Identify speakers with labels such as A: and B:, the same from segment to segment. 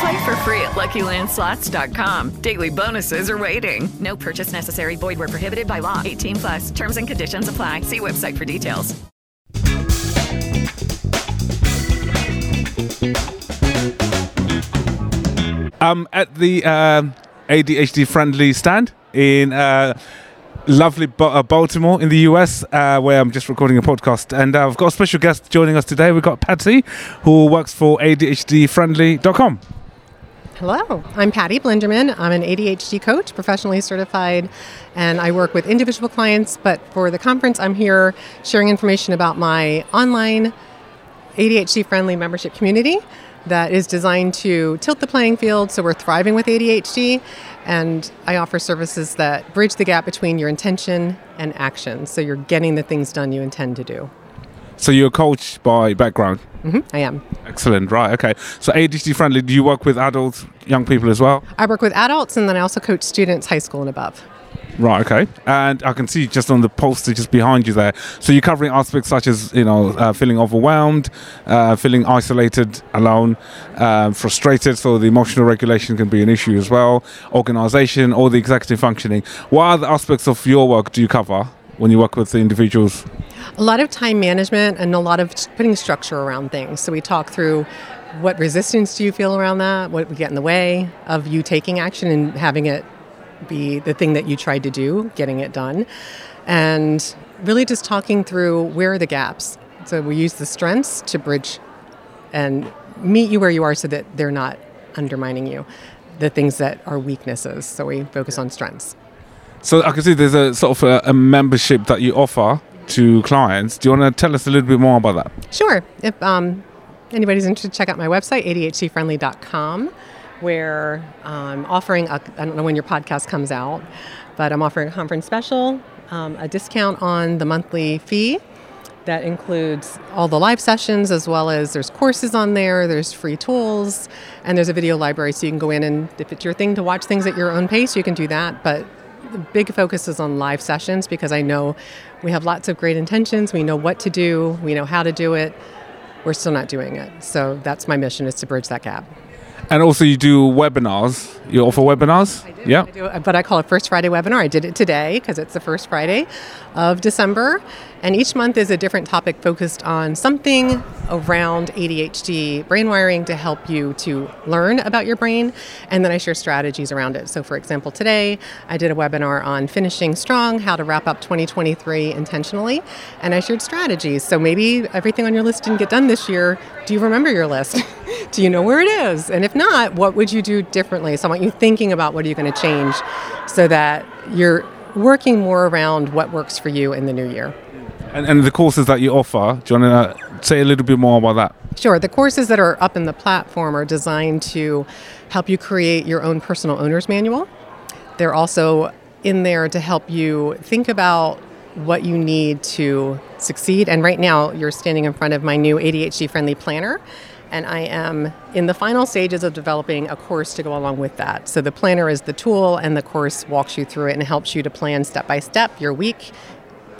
A: Play for free at LuckyLandSlots.com. Daily bonuses are waiting. No purchase necessary. Void where prohibited by law. 18 plus. Terms and conditions apply. See website for details.
B: Um, at the um, ADHD friendly stand in uh, lovely uh, Baltimore in the US, uh, where I'm just recording a podcast. And uh, I've got a special guest joining us today. We've got Patsy, who works for ADHDfriendly.com.
C: Hello, I'm Patty Blinderman. I'm an ADHD coach, professionally certified, and I work with individual clients. But for the conference, I'm here sharing information about my online ADHD friendly membership community that is designed to tilt the playing field so we're thriving with ADHD. And I offer services that bridge the gap between your intention and action. So you're getting the things done you intend to do.
B: So you're a coach by background.
C: hmm I am.
B: Excellent. Right. Okay. So ADHD friendly. Do you work with adults, young people as well?
C: I work with adults and then I also coach students, high school and above.
B: Right. Okay. And I can see just on the poster just behind you there. So you're covering aspects such as you know uh, feeling overwhelmed, uh, feeling isolated, alone, um, frustrated. So the emotional regulation can be an issue as well. Organisation or the executive functioning. What other aspects of your work do you cover when you work with the individuals?
C: A lot of time management and a lot of putting structure around things. So we talk through what resistance do you feel around that? What would get in the way of you taking action and having it be the thing that you tried to do, getting it done. And really just talking through where are the gaps. So we use the strengths to bridge and meet you where you are so that they're not undermining you. The things that are weaknesses. So we focus on strengths.
B: So I can see there's a sort of a, a membership that you offer to clients. Do you want to tell us a little bit more about that?
C: Sure. If um, anybody's interested, check out my website, adhdfriendly.com, where I'm offering, a, I don't know when your podcast comes out, but I'm offering a conference special, um, a discount on the monthly fee. That includes all the live sessions as well as there's courses on there, there's free tools, and there's a video library so you can go in and if it's your thing to watch things at your own pace, you can do that. But the big focus is on live sessions because I know we have lots of great intentions, we know what to do, we know how to do it. We're still not doing it. So that's my mission is to bridge that gap.
B: And also, you do webinars. You offer webinars.
C: I do.
B: Yeah.
C: I do, but I call it First Friday webinar. I did it today because it's the first Friday of December. And each month is a different topic focused on something around ADHD brain wiring to help you to learn about your brain. And then I share strategies around it. So, for example, today I did a webinar on finishing strong, how to wrap up 2023 intentionally. And I shared strategies. So maybe everything on your list didn't get done this year. Do you remember your list? do you know where it is? And if not, what would you do differently? So I want you thinking about what are you going to change so that you're working more around what works for you in the new year.
B: And, and the courses that you offer, do you want to say a little bit more about that?
C: Sure. The courses that are up in the platform are designed to help you create your own personal owner's manual. They're also in there to help you think about what you need to succeed. And right now, you're standing in front of my new ADHD friendly planner. And I am in the final stages of developing a course to go along with that. So the planner is the tool, and the course walks you through it and helps you to plan step by step your week,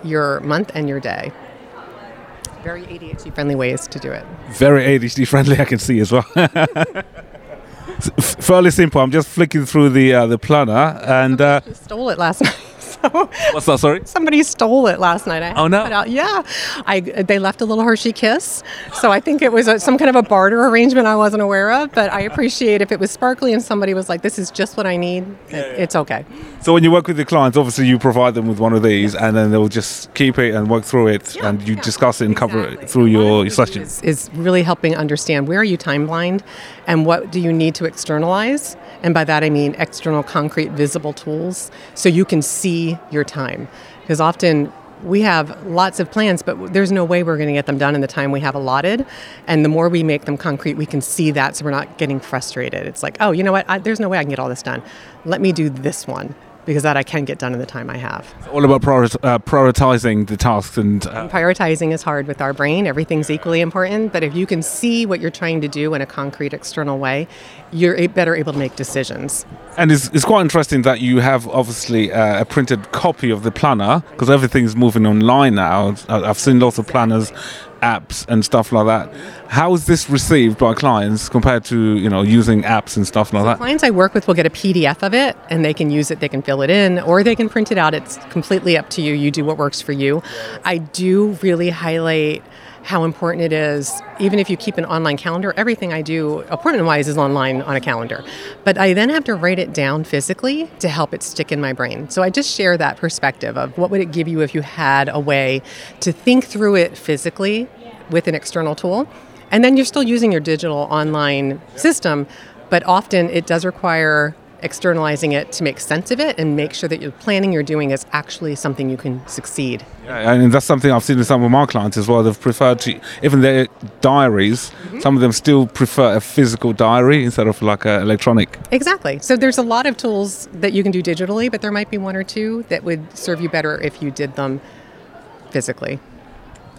C: your month, and your day. Very ADHD friendly ways to do it.
B: Very ADHD friendly, I can see as well. Fairly simple. I'm just flicking through the uh, the planner, and uh,
C: stole it last night. So
B: What's that? Sorry.
C: somebody stole it last night. I
B: Oh, no.
C: yeah, I they left a little Hershey kiss, so I think it was a, some kind of a barter arrangement I wasn't aware of. But I appreciate if it was sparkly and somebody was like, "This is just what I need." it- It's okay.
B: So when you work with your clients, obviously you provide them with one of these, and then they'll just keep it and work through it, and you discuss it and cover it through your sessions.
C: things Is really helping understand where are you time blind, and what do you need to externalize. And by that I mean external, concrete, visible tools, so you can see your time. Because often we have lots of plans, but there's no way we're going to get them done in the time we have allotted. And the more we make them concrete, we can see that, so we're not getting frustrated. It's like, oh, you know what? I, there's no way I can get all this done. Let me do this one because that I can get done in the time I have.
B: It's all about priori- uh, prioritizing the tasks and uh,
C: Prioritizing is hard with our brain. Everything's equally important. But if you can see what you're trying to do in a concrete external way, you're a- better able to make decisions.
B: And it's, it's quite interesting that you have obviously uh, a printed copy of the planner because everything's moving online now. I've seen lots of planners, apps, and stuff like that. How is this received by clients compared to you know using apps and stuff like that?
C: Clients I work with will get a PDF of it and they can use it, they can fill it in, or they can print it out. It's completely up to you. You do what works for you. I do really highlight how important it is, even if you keep an online calendar, everything I do, appointment wise, is online on a calendar. But I then have to write it down physically to help it stick in my brain. So I just share that perspective of what would it give you if you had a way to think through it physically with an external tool. And then you're still using your digital online system, but often it does require externalizing it to make sense of it and make sure that your planning you're doing is actually something you can succeed.
B: Yeah, and that's something I've seen in some of my clients as well. They've preferred to even their diaries. Some of them still prefer a physical diary instead of like an electronic.
C: Exactly. So there's a lot of tools that you can do digitally, but there might be one or two that would serve you better if you did them physically.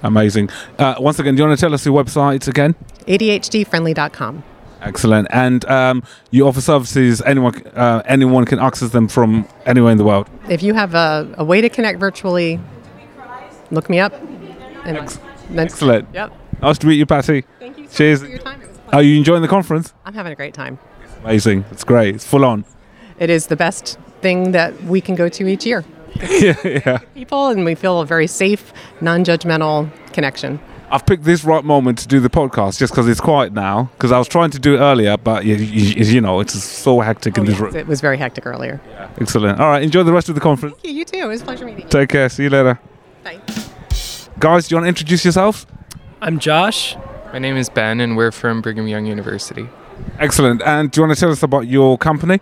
B: Amazing. Uh, once again, do you want to tell us your website again?
C: ADHDfriendly.com.
B: Excellent. And um, you offer services. Anyone, uh, anyone can access them from anywhere in the world.
C: If you have a, a way to connect virtually, look me up. And then-
B: Excellent.
C: Yep.
B: Nice to meet you, Patty.
C: Thank you so
B: Cheers.
C: much for your time. It was a
B: Are you enjoying the conference?
C: I'm having a great time.
B: Amazing. It's great. It's full on.
C: It is the best thing that we can go to each year.
B: yeah, yeah.
C: People, and we feel a very safe, non judgmental connection.
B: I've picked this right moment to do the podcast just because it's quiet now. Because I was trying to do it earlier, but you, you, you know, it's so hectic oh, in this room.
C: It was very hectic earlier.
B: Excellent. All right. Enjoy the rest of the conference.
C: Thank you. You too. It was a pleasure meeting you.
B: Take care. See you later.
C: Bye.
B: Guys, do you want to introduce yourselves?
D: I'm Josh.
E: My name is Ben, and we're from Brigham Young University.
B: Excellent. And do you want to tell us about your company?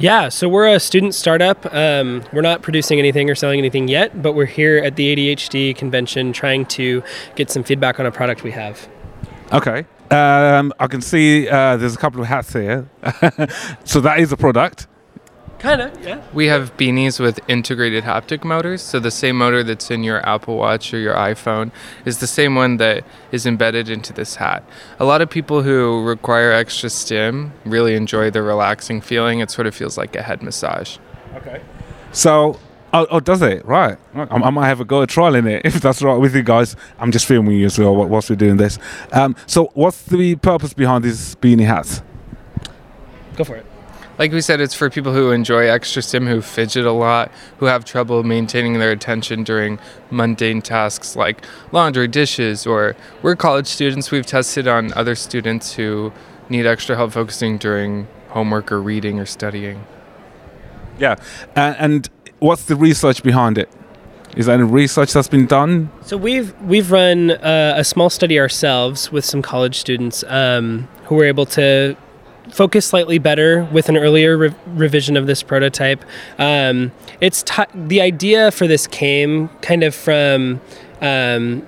D: Yeah, so we're a student startup. Um, we're not producing anything or selling anything yet, but we're here at the ADHD convention trying to get some feedback on a product we have.
B: Okay. Um, I can see uh, there's a couple of hats here. so that is a product.
D: Kind of, yeah.
E: We have beanies with integrated haptic motors. So the same motor that's in your Apple Watch or your iPhone is the same one that is embedded into this hat. A lot of people who require extra stim really enjoy the relaxing feeling. It sort of feels like a head massage. Okay.
B: So, oh, oh does it? Right. I, I might have a go at trial in it if that's right with you guys. I'm just filming you as well whilst we're doing this. Um, so, what's the purpose behind these beanie hats?
D: Go for it.
E: Like we said, it's for people who enjoy extra stim, who fidget a lot, who have trouble maintaining their attention during mundane tasks like laundry, dishes, or we're college students. We've tested on other students who need extra help focusing during homework or reading or studying.
B: Yeah. Uh, and what's the research behind it? Is there any research that's been done?
D: So we've we've run uh, a small study ourselves with some college students um, who were able to focus slightly better with an earlier re- revision of this prototype. Um, it's ti the idea for this came kind of from um,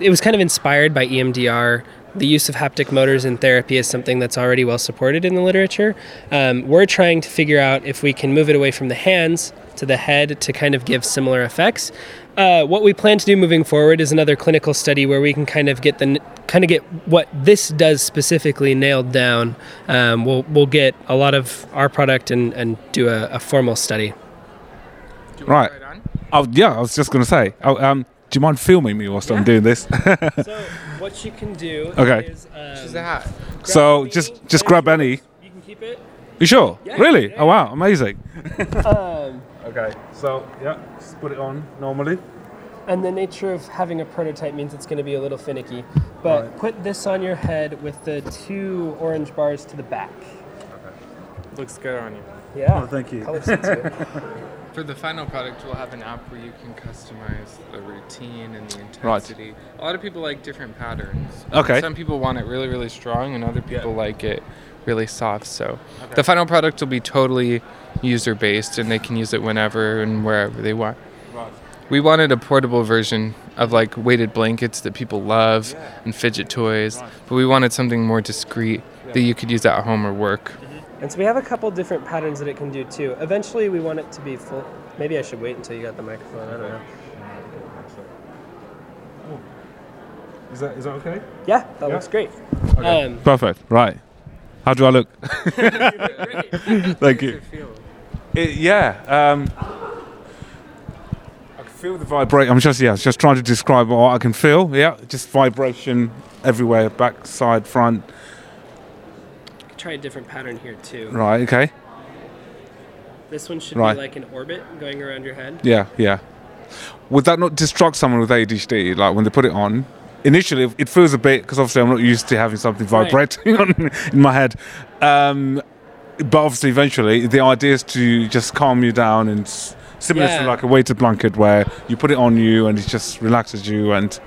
D: it was kind of inspired by EMDR. The use of haptic motors in therapy is something that's already well supported in the literature. Um, we're trying to figure out if we can move it away from the hands to the head to kind of give similar effects. Uh, what we plan to do moving forward is another clinical study where we can kind of get the kind of get what this does specifically nailed down. Um, we'll we'll get a lot of our product and and do a, a formal study.
B: Right. Oh, yeah, I was just going to say. Oh, um, do you mind filming me whilst I'm doing this?
D: So what you can do
B: Okay.
D: is um,
E: She's a hat.
B: so, just just grab any.
D: you can keep it.
B: You sure?
D: Yeah,
B: really?
D: yeah,
B: Oh, wow. Amazing.
D: Um,
B: Okay. So yeah, just put it on normally.
D: And the nature of having a prototype means it's going to be a little finicky. But
B: Right.
D: put this on your head with the two orange bars to the back. Okay.
E: Looks good on you.
D: Yeah.
B: Oh, thank you.
D: Color suits you.
E: For the final product, we'll have an app where you can customize the routine and the intensity.
B: Right.
E: intensity. A lot of people like different patterns.
B: Okay.
E: Some people want it really, really strong, and other people like it really soft. So the final product will be totally user based, and they can use it whenever and wherever they want. We wanted a portable version of like weighted blankets that people love and fidget toys, but we wanted something more discreet that you could use at home or work.
D: And so we have a couple different patterns that it can do too. Eventually, we want it to be full. Maybe I should wait until you got the microphone. I don't know.
B: Is that is that okay?
D: Yeah, that
B: Yeah?
D: looks great.
B: Okay.
D: Um,
B: Perfect. Right. How do I look? Thank you. It, yeah. Um, I can feel the vibration. I'm just yeah, just trying to describe what I can feel. Yeah, just vibration everywhere, back, side, front.
D: try a different pattern here too.
B: Right. Okay.
D: This one should
B: Right.
D: be like an orbit going around your head.
B: Yeah. Yeah. Would that not distract someone with ADHD? Like when they put it on, initially it feels a bit because obviously I'm not used to having something vibrating on, in my head. Um, but obviously, eventually, the idea is to just calm you down and similar to like a weighted blanket where you put it on you and it just relaxes you and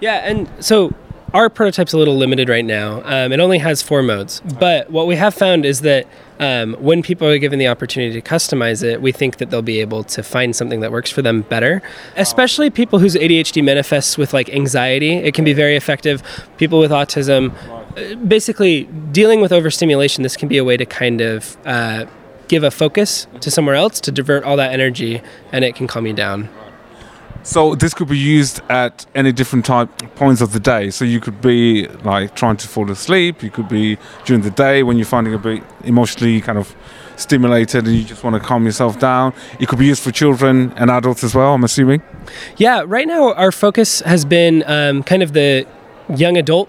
D: Yeah, and so our prototype's a little limited right now. Um, it only has four modes, but what we have found is that um, when people are given the opportunity to customize it, we think that they'll be able to find something that works for them better. Especially people whose ADHD manifests with like anxiety, it can be very effective. People with autism, uh, basically dealing with overstimulation, this can be a way to kind of uh, give a focus to somewhere else to divert all that energy, and it can calm you down.
B: So this could be used at any different type points of the day. So you could be like trying to fall asleep. You could be during the day when you're finding a bit emotionally kind of stimulated and you just want to calm yourself down. It could be used for children and adults as well. I'm assuming.
D: Yeah, right now our focus has been um, kind of the young adult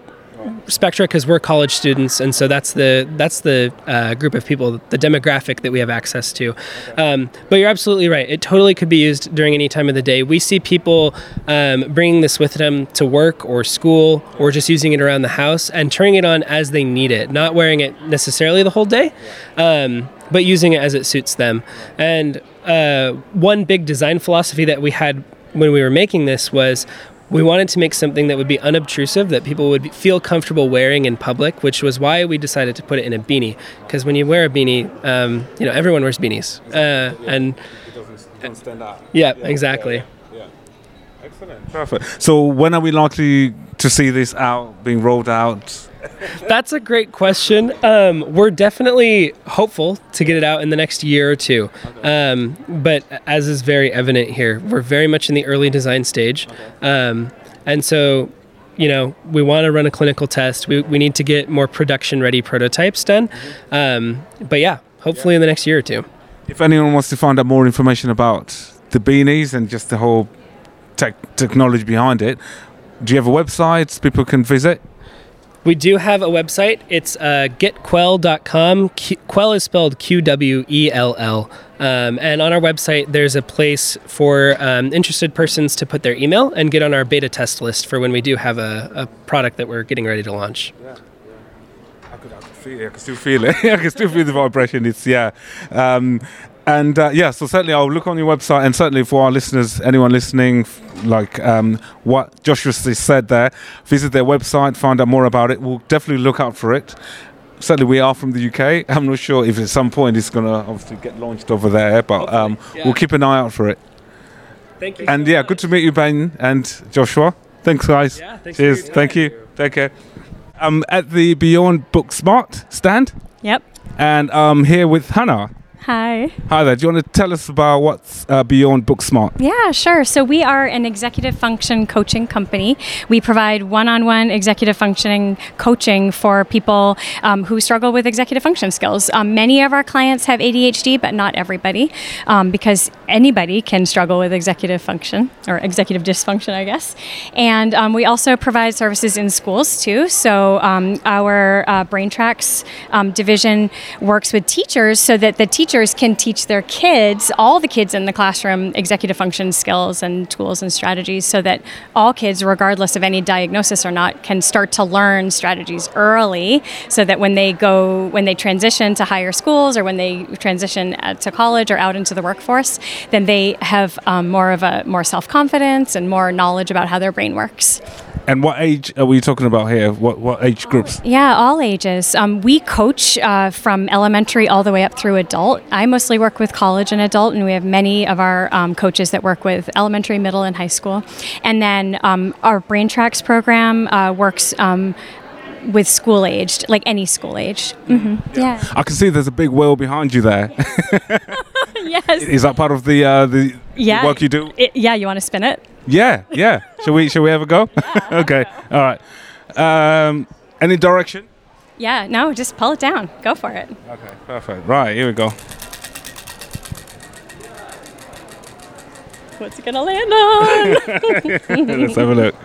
D: spectra because we're college students, and so that's the that's the uh, group of people, the demographic that we have access to. Um, but you're absolutely right; it totally could be used during any time of the day. We see people um, bringing this with them to work or school, or just using it around the house and turning it on as they need it, not wearing it necessarily the whole day. Um, but using it as it suits them. And uh, one big design philosophy that we had when we were making this was we wanted to make something that would be unobtrusive that people would feel comfortable wearing in public which was why we decided to put it in a beanie because when you wear a beanie um, you know everyone wears beanies uh, and
B: It doesn't stand out.
D: yeah, exactly
B: Excellent. Perfect. So when are we likely to see this out being rolled out?
D: That's a great question. Um, we're definitely hopeful to get it out in the next year or two. Um, but as is very evident here, we're very much in the early design stage. Um, and so, you know, we want to run a clinical test. We, we need to get more production ready prototypes done. Um, but yeah, hopefully in the next year or two.
B: If anyone wants to find out more information about the beanies and just the whole tech technology behind it, do you have a website people can visit?
D: We do have a website. It's uh, getqwell.com. Qwell is spelled Q W E L L. Um, and on our website, there's a place for um, interested persons to put their email and get on our beta test list for when we do have a, a product that we're getting ready to launch.
B: I could, I could feel it. I can still feel it. I can still feel the vibration. It's yeah, um, and uh, yeah. So certainly, I'll look on your website, and certainly for our listeners, anyone listening, like um, what Joshua said there, visit their website, find out more about it. We'll definitely look out for it. Certainly, we are from the UK. I'm not sure if at some point it's going to obviously get launched over there, but um,
D: yeah.
B: we'll keep an eye out for it.
D: Thank you.
B: And yeah, good to meet you, Ben and Joshua. Thanks, guys.
D: Yeah, thanks
B: Cheers.
D: your
B: Thank you. Take care. I'm at the Beyond Book Smart stand,
F: Yep.
B: and I'm here with Hannah.
F: Hi.
B: Hi there. Do you want to tell us about what's uh, Beyond Book Smart?
F: Yeah, sure. So we are an executive function coaching company. We provide one-on-one executive functioning coaching for people um, who struggle with executive function skills. Um, many of our clients have ADHD, but not everybody, um, because anybody can struggle with executive function or executive dysfunction, I guess. And um, we also provide services in schools too. So um, our uh, Brain Tracks um, division works with teachers so that the teachers teachers can teach their kids, all the kids in the classroom, executive function skills and tools and strategies so that all kids, regardless of any diagnosis or not, can start to learn strategies early so that when they go, when they transition to higher schools or when they transition uh, to college or out into the workforce, then they have um, more of a more self confidence and more knowledge about how their brain works.
B: And what age are we talking about here? What what age groups?
F: Yeah, all ages. Um, we coach uh, from elementary all the way up through adult. I mostly work with college and adult, and we have many of our um, coaches that work with elementary, middle, and high school. And then um, our Brain Tracks program uh, works. With school aged, like any school age. hmm Yeah.
B: I can see there's a big wheel behind you there.
F: yes.
B: Is that part of the uh, the, the
F: Yeah.
B: work you do?
F: It- yeah, you want to spin it?
B: Yeah, yeah. shall we shall we ever go? okay. All right. Um, any direction?
F: Yeah, no, just pull it down. Go for it.
B: Okay, perfect. Right, here we go.
F: What's it gonna land on?
B: Let's have a look.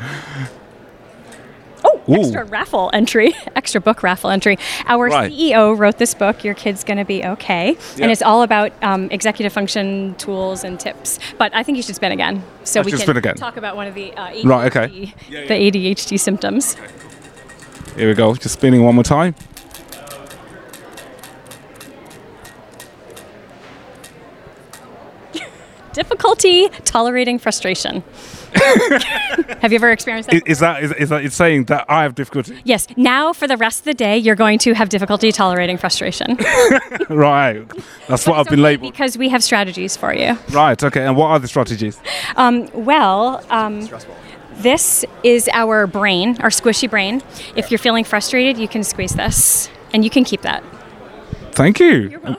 F: Oh,
B: Ooh.
F: extra raffle entry, extra book raffle entry. Our
B: Right.
F: CEO wrote this book, Your Kid's Gonna Be Okay,
B: Yeah.
F: and it's all about um, executive function tools and tips. But I think you should spin again, so
B: I
F: we can
B: spin again.
F: talk about one of the uh, ADHD,
B: Right, okay.
F: the ADHD symptoms.
B: Here we go. Just spinning one more time.
F: Difficulty tolerating frustration. Have you ever experienced that?
B: Is, that is, is that it's saying that I have difficulty?
F: Yes. Now, for the rest of the day, you're going to have difficulty tolerating frustration.
B: right. That's what I've been labelled.
F: because we have strategies for you.
B: Right. Okay. And what are the strategies?
F: Um, well, um, this is our brain, our squishy brain. If you're feeling frustrated, you can squeeze this, and you can keep that.
B: Thank you.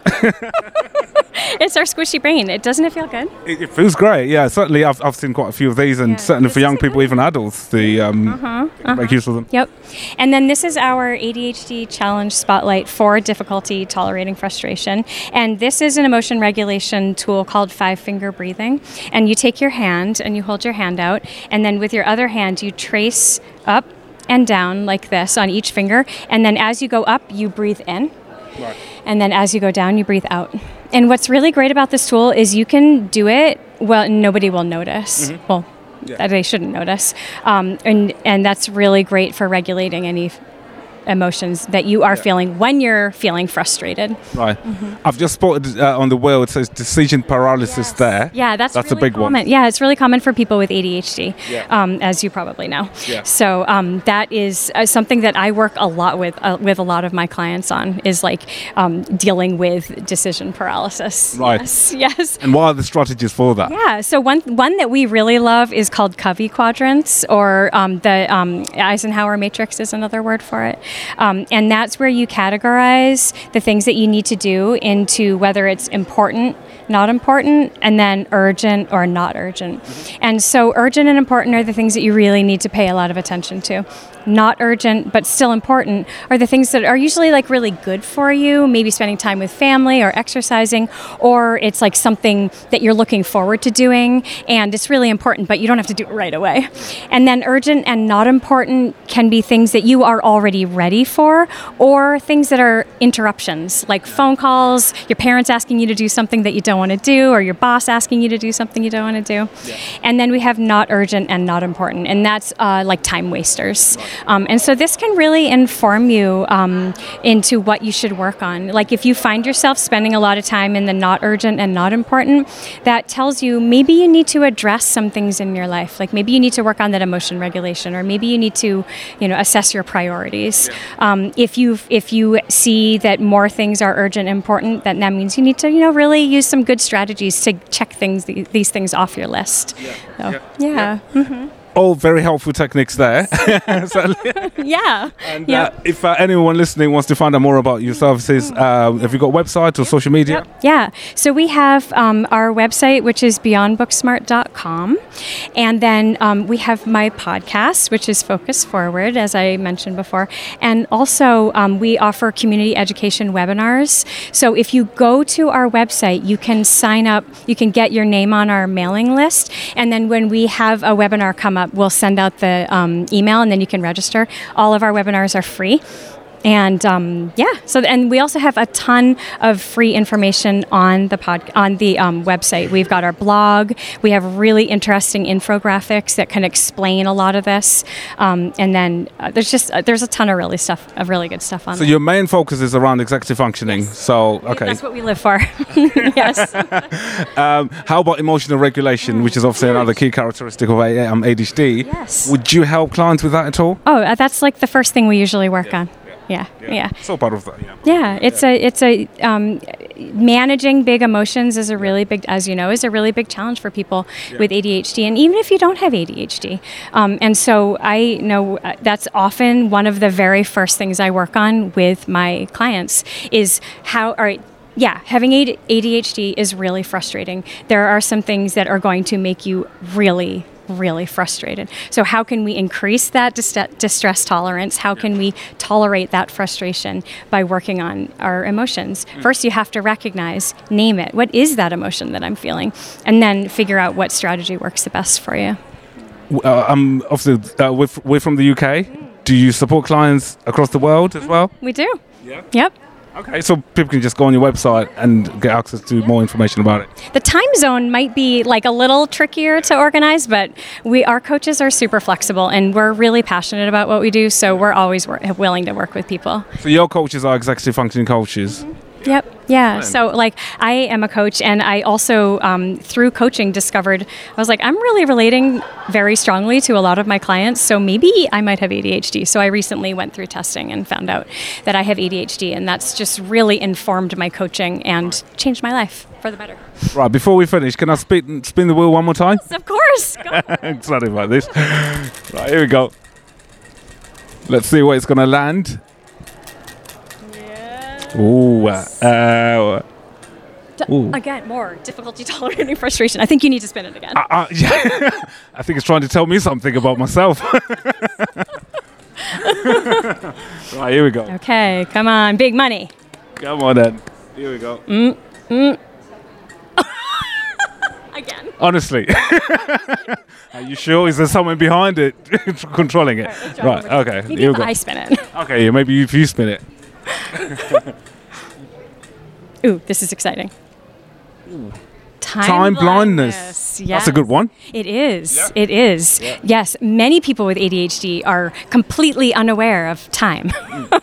F: It's our squishy brain. It doesn't it feel good?
B: It, it feels great. Yeah. Certainly, I've, I've seen quite a few of these, and certainly for young people, even adults, the um,
F: Uh-huh,
B: make use of them.
F: Yep. And then this is our ADHD challenge spotlight for difficulty tolerating frustration. And this is an emotion regulation tool called five finger breathing. And you take your hand and you hold your hand out, and then with your other hand, you trace up and down like this on each finger. And then as you go up, you breathe in. And then as you go down, you breathe out. And what's really great about this tool is you can do it well, and nobody will notice.
B: Mm-hmm.
F: Well, that they shouldn't notice. Um, and, and that's really great for regulating any emotions that you are feeling when you're feeling frustrated.
B: Right.
F: Mm-hmm.
B: I've just spotted uh, on the wheel. It says decision paralysis there.
F: Yeah, that's
B: that's
F: really
B: a big
F: common.
B: one.
F: Yeah, it's really common for people with ADHD,
B: Yeah.
F: um, as you probably know.
B: Yeah.
F: So um, that is uh, something that I work a lot with uh, with a lot of my clients on is like um, dealing with decision paralysis.
B: Right.
F: Yes. Yes.
B: And what are the strategies for that?
F: Yeah. So one one that we really love is called Covey quadrants, or um, the um, Eisenhower matrix is another word for it, um, and that's where you categorize the things that you need to do into whether it's important, not important, and then urgent or not urgent. And so urgent and important are the things that you really need to pay a lot of attention to. Not urgent, but still important, are the things that are usually like really good for you, maybe spending time with family or exercising, or it's like something that you're looking forward to doing and it's really important, but you don't have to do it right away. And then urgent and not important can be things that you are already ready for, or things that are interruptions, like phone calls, your parents asking you to do something that you don't want to do, or your boss asking you to do something you don't want to do. And then we have not urgent and not important, and that's uh, like time wasters. Um, and so this can really inform you um, into what you should work on. Like if you find yourself spending a lot of time in the not urgent and not important, that tells you maybe you need to address some things in your life. Like maybe you need to work on that emotion regulation, or maybe you need to, you know, assess your priorities. Um, if you if you see that more things are urgent and important, then that means you need to, you know, really use some good strategies to check things these things off your list. So, yeah. Mhm.
B: All very helpful techniques there. Certainly.
F: yeah.
B: And
F: Yep.
B: uh, if uh, anyone listening wants to find out more about your services, uh, have you got website or social media?
F: Yeah, so we have um, our website, which is beyondbooksmart.com. And then um, we have my podcast, which is Focus Forward, as I mentioned before. And also, um, we offer community education webinars. So if you go to our website, you can sign up, you can get your name on our mailing list. And then when we have a webinar come up, we'll send out the um, email and then you can register. All of our webinars are free and um, yeah, so and we also have a ton of free information on the pod on the um, website. We've got our blog. We have really interesting infographics that can explain a lot of this, um, and then uh, there's just uh, there's a ton of really stuff of really good stuff on.
B: So
F: there.
B: your main focus is around executive functioning. So okay.
F: That's what we live for. yes.
B: Um, how about emotional regulation, which is obviously another key characteristic of um, ADHD?
F: Yes.
B: Would you help clients with that at all?
F: Oh, uh, that's like the first thing we usually work on. Yeah, yeah.
B: So part of that. Yeah.
F: Yeah, it's a it's a um, managing big emotions is a really big, as you know, is a really big challenge for people with ADHD, and even if you don't have ADHD. Um, and so I know uh, that's often one of the very first things I work on with my clients is how. All right. Yeah, having ADHD is really frustrating. There are some things that are going to make you really really frustrated. So, how can we increase that dis- distress tolerance? How can we tolerate that frustration by working on our emotions? First, you have to recognize, name it. What is that emotion that I'm feeling? And then figure out what strategy works the best for you.
B: W- Uh, um, obviously, uh, we're, f- we're from the UK. Do you support clients across the world as well?
F: We do.
B: Yeah.
F: Yep.
B: Okay, so people can just go on your website and get access to more information about it.
F: The time zone might be like a little trickier to organize, but we our coaches are super flexible and we're really passionate about what we do, so we're always wor- willing to work with people.
B: So your coaches are executive functioning coaches. Mm-hmm.
F: Yep. Yeah. So, like, I am a coach, and I also, um, through coaching, discovered I was like, I'm really relating very strongly to a lot of my clients. So maybe I might have ADHD. So I recently went through testing and found out that I have ADHD, and that's just really informed my coaching and changed my life for the better.
B: Right, before we finish, can I spin, spin the wheel one more time?
F: Of course.
B: Excited about this. Right, here we go. Let's see where it's going to land. Ooh, uh, uh, Ooh.
F: Again, more difficulty tolerating frustration. I think you need to spin it again.
B: uh, yeah. I think it's trying to tell me something about myself. right, here we go.
F: okay, come on, big money.
B: Come on then. Here we go.
F: Mm, mm. Again.
B: Honestly. Are you sure? Is there someone behind it controlling it? Right, okay.
F: Maybe
B: here we go.
F: I spin it.
B: Okay, yeah, maybe if you spin it.
F: Ooh, this is exciting. Time,
B: Time blindness.
F: Yes.
B: That's a good one.
F: It is. It is. Yes, many people with ADHD are completely unaware of time.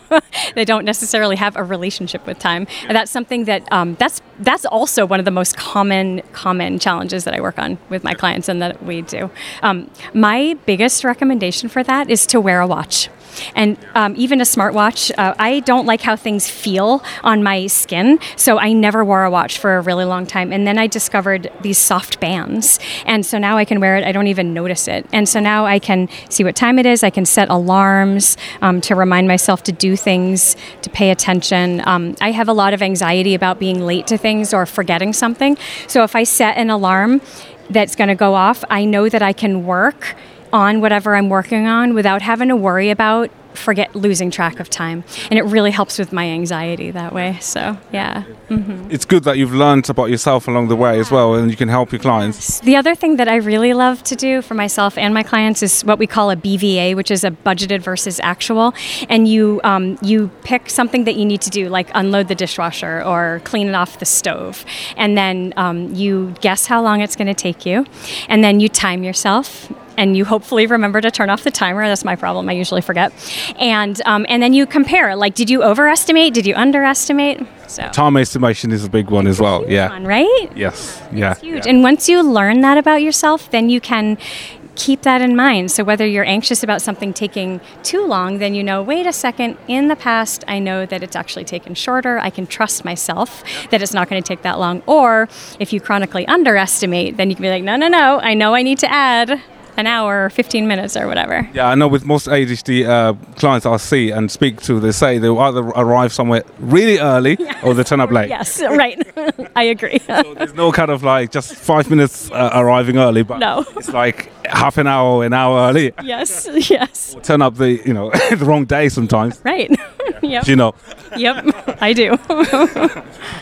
F: they don't necessarily have a relationship with time. And that's something that um, that's that's also one of the most common common challenges that I work on with my clients and that we do. Um, my biggest recommendation for that is to wear a watch. And um, even a smartwatch, uh, I don't like how things feel on my skin, so I never wore a watch for a really long time. And then I discovered these soft bands, and so now I can wear it. I don't even notice it, and so now I can see what time it is. I can set alarms um, to remind myself to do things, to pay attention. Um, I have a lot of anxiety about being late to things or forgetting something, so if I set an alarm that's going to go off, I know that I can work on whatever I'm working on without having to worry about forget losing track of time. And it really helps with my anxiety that way. So yeah. Hmm
B: It's good that you've learned about yourself along the way as well, and you can help your clients.
F: the other thing that I really love to do for myself and my clients is what we call a BVA, which is a budgeted versus actual. And you um, you pick something that you need to do, like unload the dishwasher or clean it off the stove, and then um, you guess how long it's going to take you, and then you time yourself. And you hopefully remember to turn off the timer. That's my problem. I usually forget. And um, and then you compare. Like, did you overestimate? Did you underestimate? So
B: Time estimation is a big one as well. Yeah.
F: fun, right?
B: Yes. Yeah.
F: huge. And once you learn that about yourself, then you can keep that in mind. So whether you're anxious about something taking too long, then you know, wait a second, in the past, I know that it's actually taken shorter. I can trust myself that it's not going to take that long. Or if you chronically underestimate, then you can be like, no, no, no, I know I need to add an hour or 15 minutes or whatever.
B: Yeah, I know with most ADHD uh, clients I see and speak to, they say they'll either arrive somewhere really early or they turn up late.
F: Yes, right. I agree.
B: There's no kind of like just five minutes uh, arriving early, but
F: No.
B: it's like half an hour, an hour early.
F: yes, yes.
B: Turn up the you know the wrong day sometimes.
F: Right. Yep.
B: You know.
F: Yep, I do.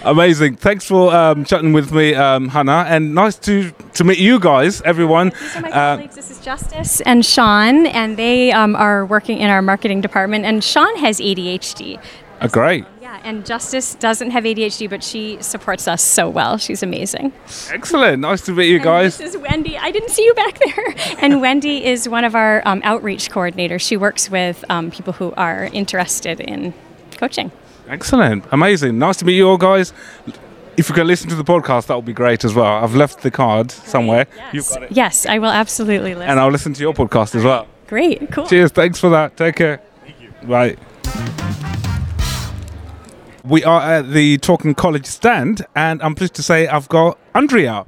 B: Amazing. Thanks for um, chatting with me, um, Hannah, and nice to, to meet you guys, everyone.
F: These are my
B: Uh,
F: colleagues. This is Justice and Sean, and they um, are working in our marketing department. And Sean has ADHD.
B: uh, great.
F: Yeah, and Justice doesn't have ADHD, but she supports us so well. She's amazing.
B: Excellent. Nice to meet you guys.
F: This is Wendy. I didn't see you back there. And Wendy is one of our um, outreach coordinators. She works with um, people who are interested in coaching.
B: Excellent. Amazing. Nice to meet you all, guys. If you can listen to the podcast, that would be great as well. I've left the card somewhere. You've got it.
F: Yes, I will absolutely listen.
B: And I'll listen to your podcast as well.
F: Great, cool.
B: Cheers. Thanks for that. Take care. Thank you. Bye. We are at the Talking College stand, and I'm pleased to say I've got Andrea.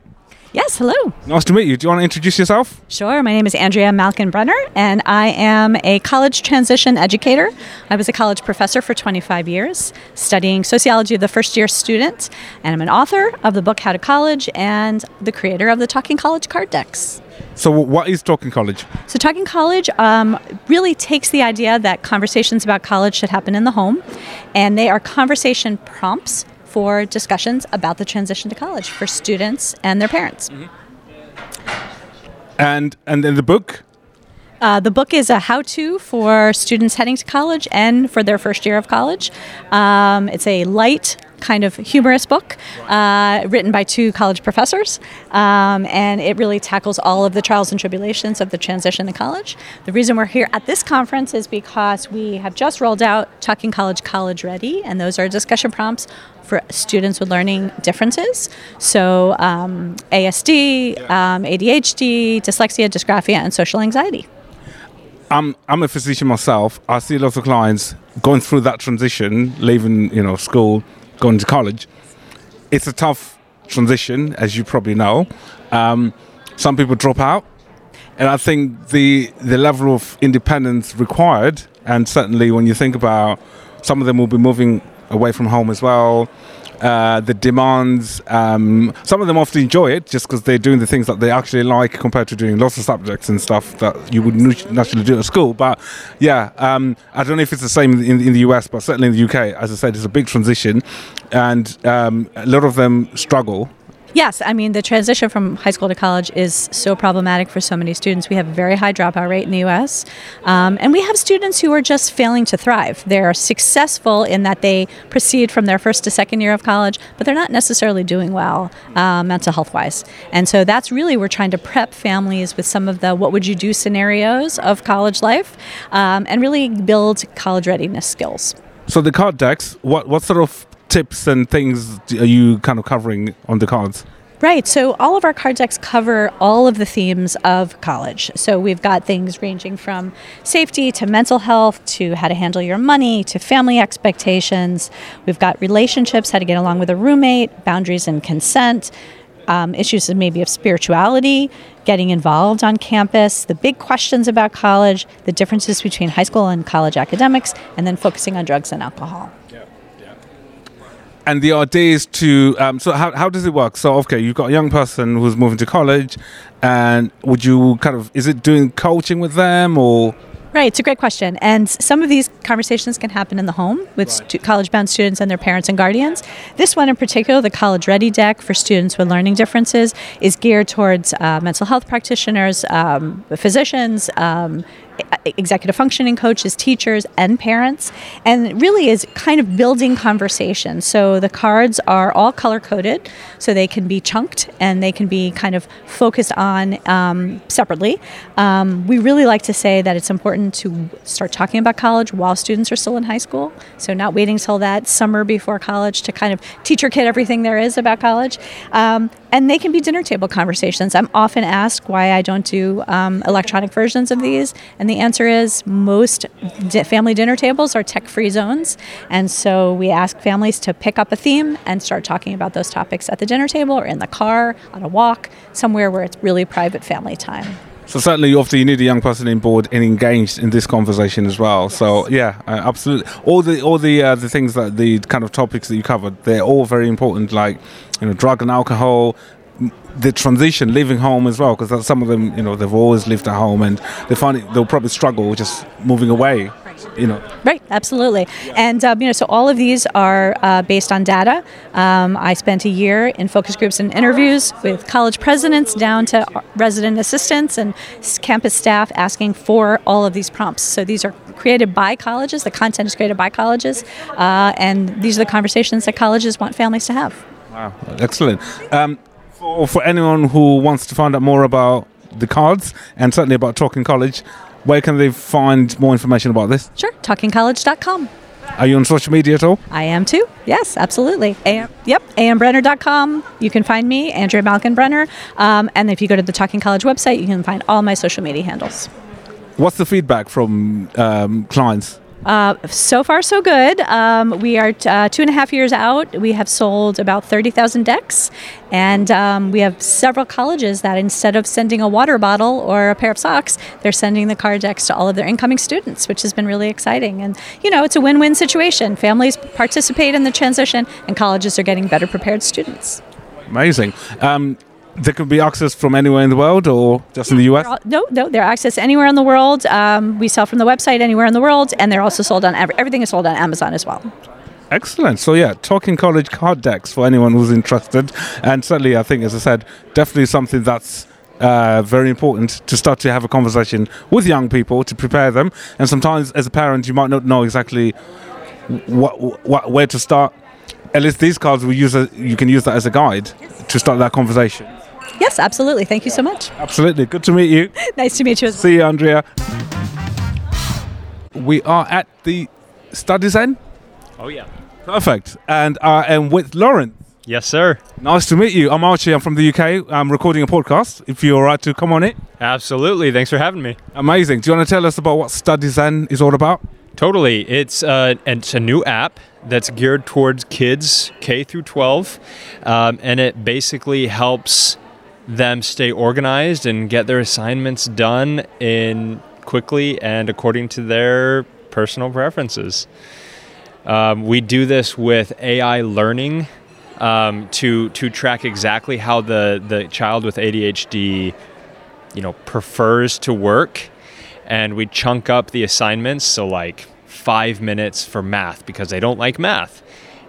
G: Yes, hello.
B: Nice to meet you. Do you want to introduce yourself?
G: Sure. My name is Andrea Malkin Brenner, and I am a college transition educator. I was a college professor for 25 years, studying sociology of the first year student, and I'm an author of the book How to College and the creator of the Talking College card decks.
B: So, what is Talking College?
G: So, Talking College um, really takes the idea that conversations about college should happen in the home, and they are conversation prompts for discussions about the transition to college for students and their parents.
B: And and then the book.
G: Uh, the book is a how to for students heading to college and for their first year of college. Um, it's a light, kind of humorous book uh, written by two college professors, um, and it really tackles all of the trials and tribulations of the transition to college. The reason we're here at this conference is because we have just rolled out Talking College College Ready, and those are discussion prompts for students with learning differences. So, um, ASD, um, ADHD, dyslexia, dysgraphia, and social anxiety.
B: I'm I'm a physician myself. I see lots of clients going through that transition, leaving you know school, going to college. It's a tough transition, as you probably know. Um, some people drop out, and I think the the level of independence required, and certainly when you think about some of them will be moving away from home as well. Uh, the demands, um, some of them often enjoy it just because they're doing the things that they actually like compared to doing lots of subjects and stuff that you would naturally do at school. But yeah, um, I don't know if it's the same in, in the US, but certainly in the UK, as I said, it's a big transition, and um, a lot of them struggle
G: Yes, I mean, the transition from high school to college is so problematic for so many students. We have a very high dropout rate in the US, um, and we have students who are just failing to thrive. They're successful in that they proceed from their first to second year of college, but they're not necessarily doing well uh, mental health wise. And so that's really, we're trying to prep families with some of the what would you do scenarios of college life um, and really build college readiness skills.
B: So the card decks, what what sort of tips and things are you kind of covering on the cards?
G: Right. So all of our card decks cover all of the themes of college. So we've got things ranging from safety to mental health to how to handle your money to family expectations. We've got relationships, how to get along with a roommate, boundaries and consent. Um, issues maybe of spirituality, getting involved on campus, the big questions about college, the differences between high school and college academics, and then focusing on drugs and alcohol.
B: And the idea is to. Um, so how how does it work? So okay, you've got a young person who's moving to college, and would you kind of is it doing coaching with them or?
G: Right, it's a great question. And some of these conversations can happen in the home with stu- college bound students and their parents and guardians. This one in particular, the College Ready Deck for students with learning differences, is geared towards uh, mental health practitioners, um, physicians, um, executive functioning coaches, teachers, and parents, and really is kind of building conversation. So the cards are all color coded, so they can be chunked and they can be kind of focused on um, separately. Um, we really like to say that it's important to start talking about college while students are still in high school. So not waiting till that summer before college to kind of teach your kid everything there is about college. Um, and they can be dinner table conversations. I'm often asked why I don't do um, electronic versions of these, and the answer is most di- family dinner tables are tech free zones. And so we ask families to pick up a theme and start talking about those topics at the dinner table or in the car, on a walk, somewhere where it's really private family time.
B: So certainly, obviously, you need a young person in board and engaged in this conversation as well. So yeah, uh, absolutely. All the all the uh, the things that the kind of topics that you covered, they're all very important. Like you know, drug and alcohol, the transition, leaving home as well, because some of them, you know, they've always lived at home and they find it, they'll probably struggle just moving away. you know.
G: Right, absolutely. And um, you know, so all of these are uh, based on data. Um, I spent a year in focus groups and interviews with college presidents down to resident assistants and campus staff asking for all of these prompts. So these are created by colleges. The content is created by colleges, uh, and these are the conversations that colleges want families to have.
B: Wow, excellent. Um, for, for anyone who wants to find out more about the cards and certainly about Talking College, where can they find more information about this?
G: Sure, talkingcollege.com.
B: Are you on social media at all?
G: I am too. Yes, absolutely. AM, yep, ambrenner.com. You can find me, Andrea Malkin Brenner. Um, and if you go to the Talking College website, you can find all my social media handles.
B: What's the feedback from um, clients?
G: Uh, so far, so good. Um, we are t- uh, two and a half years out. We have sold about 30,000 decks, and um, we have several colleges that instead of sending a water bottle or a pair of socks, they're sending the card decks to all of their incoming students, which has been really exciting. And, you know, it's a win win situation. Families participate in the transition, and colleges are getting better prepared students.
B: Amazing. Um, there can be accessed from anywhere in the world or just in the US?
G: All- no, no, they're accessed anywhere in the world. Um, we sell from the website anywhere in the world, and they're also sold on every, everything is sold on Amazon as well.
B: Excellent. So yeah, Talking College card decks for anyone who's interested, and certainly I think, as I said, definitely something that's uh, very important to start to have a conversation with young people to prepare them. And sometimes, as a parent, you might not know exactly what, what where to start. At least these cards we use. A, you can use that as a guide to start that conversation.
G: Yes, absolutely. Thank you so much.
B: Absolutely. Good to meet you.
G: nice to meet you.
B: See you, Andrea. We are at the Study Zen.
H: Oh, yeah.
B: Perfect. And I am with Lauren.
H: Yes, sir.
B: Nice to meet you. I'm Archie. I'm from the UK. I'm recording a podcast. If you're all right to come on it.
H: Absolutely. Thanks for having me.
B: Amazing. Do you want to tell us about what Study Zen is all about?
H: Totally. It's uh, it's a new app that's geared towards kids K through 12, um, and it basically helps them stay organized and get their assignments done in quickly and according to their personal preferences. Um, we do this with AI learning um, to to track exactly how the the child with ADHD, you know, prefers to work, and we chunk up the assignments. So like five minutes for math because they don't like math,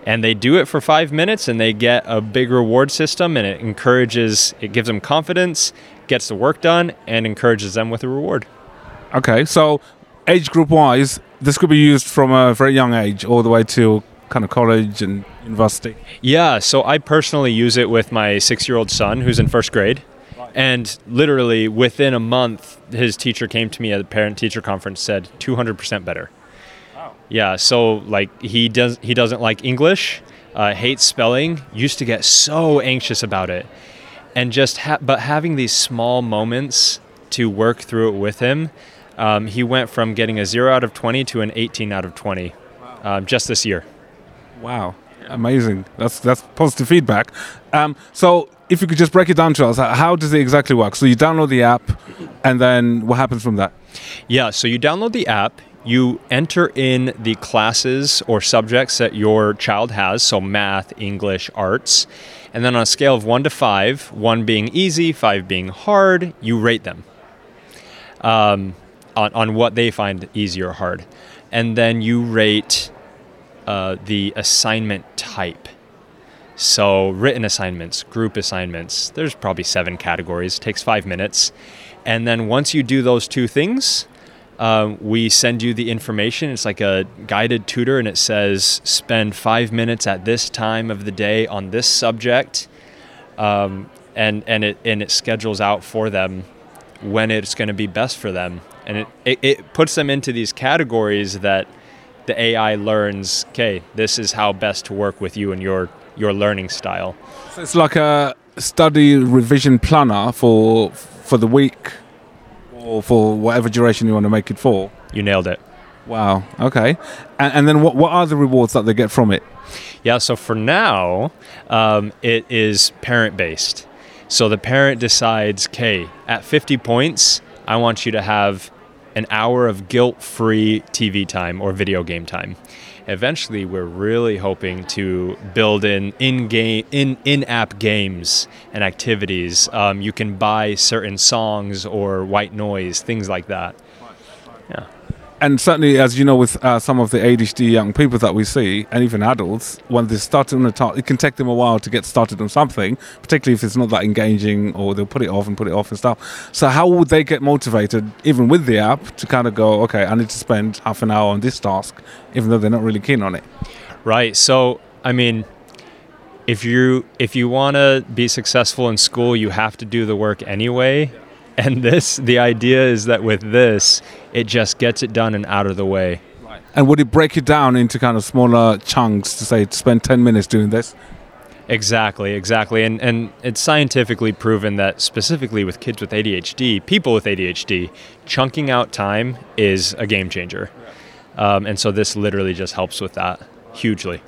H: and they do it for five minutes, and they get a big reward system, and it encourages, it gives them confidence, gets the work done, and encourages them with a reward.
B: Okay, so age group wise, this could be used from a very young age all the way to kind of college and university.
H: Yeah, so I personally use it with my six year old son who's in first grade. And literally within a month, his teacher came to me at a parent teacher conference said 200% better. Yeah, so like he does he doesn't like English, uh, hates spelling, used to get so anxious about it. And just ha- but having these small moments to work through it with him, um, he went from getting a 0 out of 20 to an 18 out of 20 um, just this year.
B: Wow, amazing. That's that's positive feedback. Um, so if you could just break it down to us, how- does it exactly work? So you download the app, and then what happens from that?
H: Yeah, so you download the app, you enter in the classes or subjects that your child has, so math, English, arts, and then on a scale of one to five, one being easy, five being hard, you rate them um, on, on what they find easy or hard. And then you rate uh, the assignment type. So, written assignments, group assignments, there's probably seven categories, takes five minutes. And then once you do those two things, um, we send you the information. It's like a guided tutor, and it says spend five minutes at this time of the day on this subject, um, and and it and it schedules out for them when it's going to be best for them, and it, it it puts them into these categories that the AI learns. Okay, this is how best to work with you and your your learning style.
B: So it's like a study revision planner for for the week or for whatever duration you want to make it for.
H: You nailed it.
B: Wow. Okay. And, and then what what are the rewards that they get from it?
H: Yeah, so for now, um, it is parent based. So the parent decides, okay, at 50 points, I want you to have an hour of guilt free TV time or video game time. Eventually, we're really hoping to build in in game in in app games and activities. Um, you can buy certain songs or white noise, things like that. Yeah.
B: And certainly, as you know, with uh, some of the ADHD young people that we see, and even adults, when they start on a task, it can take them a while to get started on something, particularly if it's not that engaging, or they'll put it off and put it off and stuff. So, how would they get motivated, even with the app, to kind of go, okay, I need to spend half an hour on this task, even though they're not really keen on it?
H: Right. So, I mean, if you if you want to be successful in school, you have to do the work anyway. And this, the idea is that with this, it just gets it done and out of the way.
B: And would it break it down into kind of smaller chunks to say spend 10 minutes doing this?
H: Exactly, exactly. And, and it's scientifically proven that specifically with kids with ADHD, people with ADHD, chunking out time is a game changer. Um, and so this literally just helps with that hugely.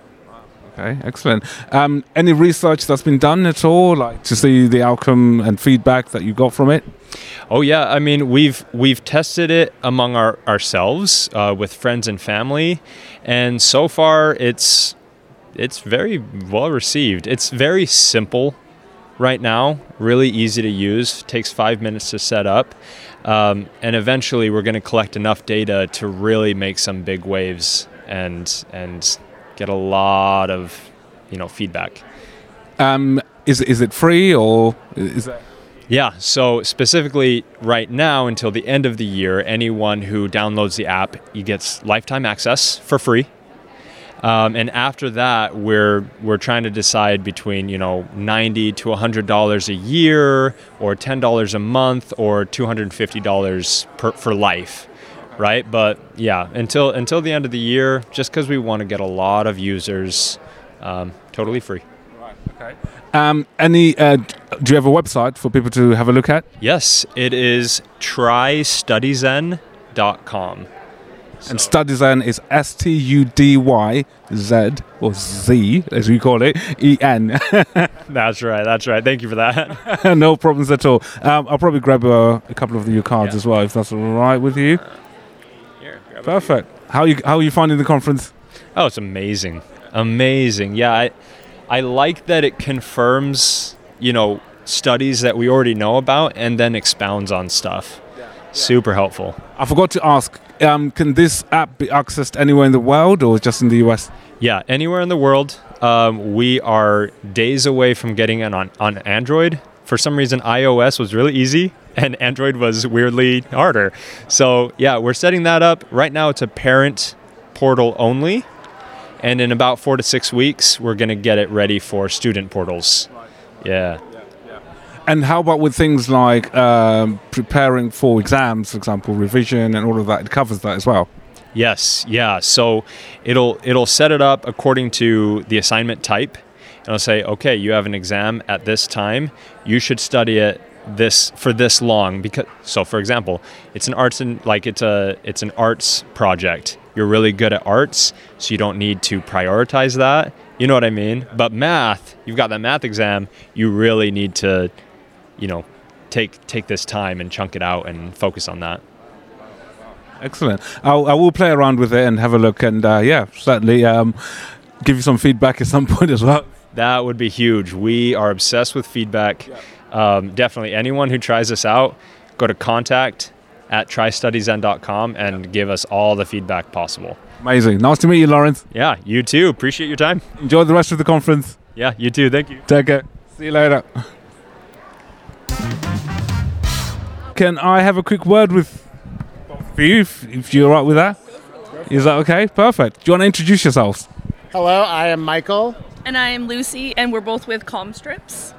B: Okay, excellent. Um, any research that's been done at all, like to see the outcome and feedback that you got from it?
H: Oh yeah, I mean we've we've tested it among our ourselves uh, with friends and family, and so far it's it's very well received. It's very simple right now, really easy to use. Takes five minutes to set up, um, and eventually we're going to collect enough data to really make some big waves and and get a lot of you know feedback.
B: Um, is is it free or is that?
H: Yeah, so specifically right now until the end of the year, anyone who downloads the app, he gets lifetime access for free. Um, and after that, we're we're trying to decide between you know ninety to hundred dollars a year, or ten dollars a month, or two hundred and fifty dollars for life, right? But yeah, until until the end of the year, just because we want to get a lot of users, um, totally free.
B: Right. Okay. Um, any? Uh, do you have a website for people to have a look at?
H: Yes, it is trystudyzen.com.
B: So. And StudyZen is S T U D Y Z or Z as we call it E N.
H: that's right. That's right. Thank you for that.
B: no problems at all. Um, I'll probably grab a, a couple of your cards yeah. as well if that's all right with you. Perfect. How you how are you finding the conference?
H: Oh, it's amazing. Amazing. Yeah, I I like that it confirms, you know, studies that we already know about and then expounds on stuff. Yeah. Super helpful.
B: I forgot to ask um, can this app be accessed anywhere in the world or just in the US?
H: Yeah, anywhere in the world. Um, we are days away from getting it on, on Android. For some reason, iOS was really easy and Android was weirdly harder. So, yeah, we're setting that up. Right now, it's a parent portal only. And in about four to six weeks, we're going to get it ready for student portals. Yeah.
B: And how about with things like um, preparing for exams, for example, revision and all of that? It covers that as well.
H: Yes, yeah. So it'll it'll set it up according to the assignment type. And it'll say, okay, you have an exam at this time. You should study it this for this long because so for example it's an arts and like it's a it's an arts project you're really good at arts so you don't need to prioritize that you know what i mean but math you've got that math exam you really need to you know, take take this time and chunk it out and focus on that.
B: Excellent. I'll, I will play around with it and have a look, and uh, yeah, certainly um, give you some feedback at some point as well.
H: That would be huge. We are obsessed with feedback. Um, definitely, anyone who tries this out, go to contact at trystudyzen.com and give us all the feedback possible.
B: Amazing. Nice to meet you, Lawrence.
H: Yeah, you too. Appreciate your time.
B: Enjoy the rest of the conference.
H: Yeah, you too. Thank you.
B: Take care. See you later. Can I have a quick word with you, if, if you're right with that? Is that okay? Perfect. Do you want to introduce yourselves?
I: Hello, I am Michael.
J: And I am Lucy, and we're both with Calm Strips.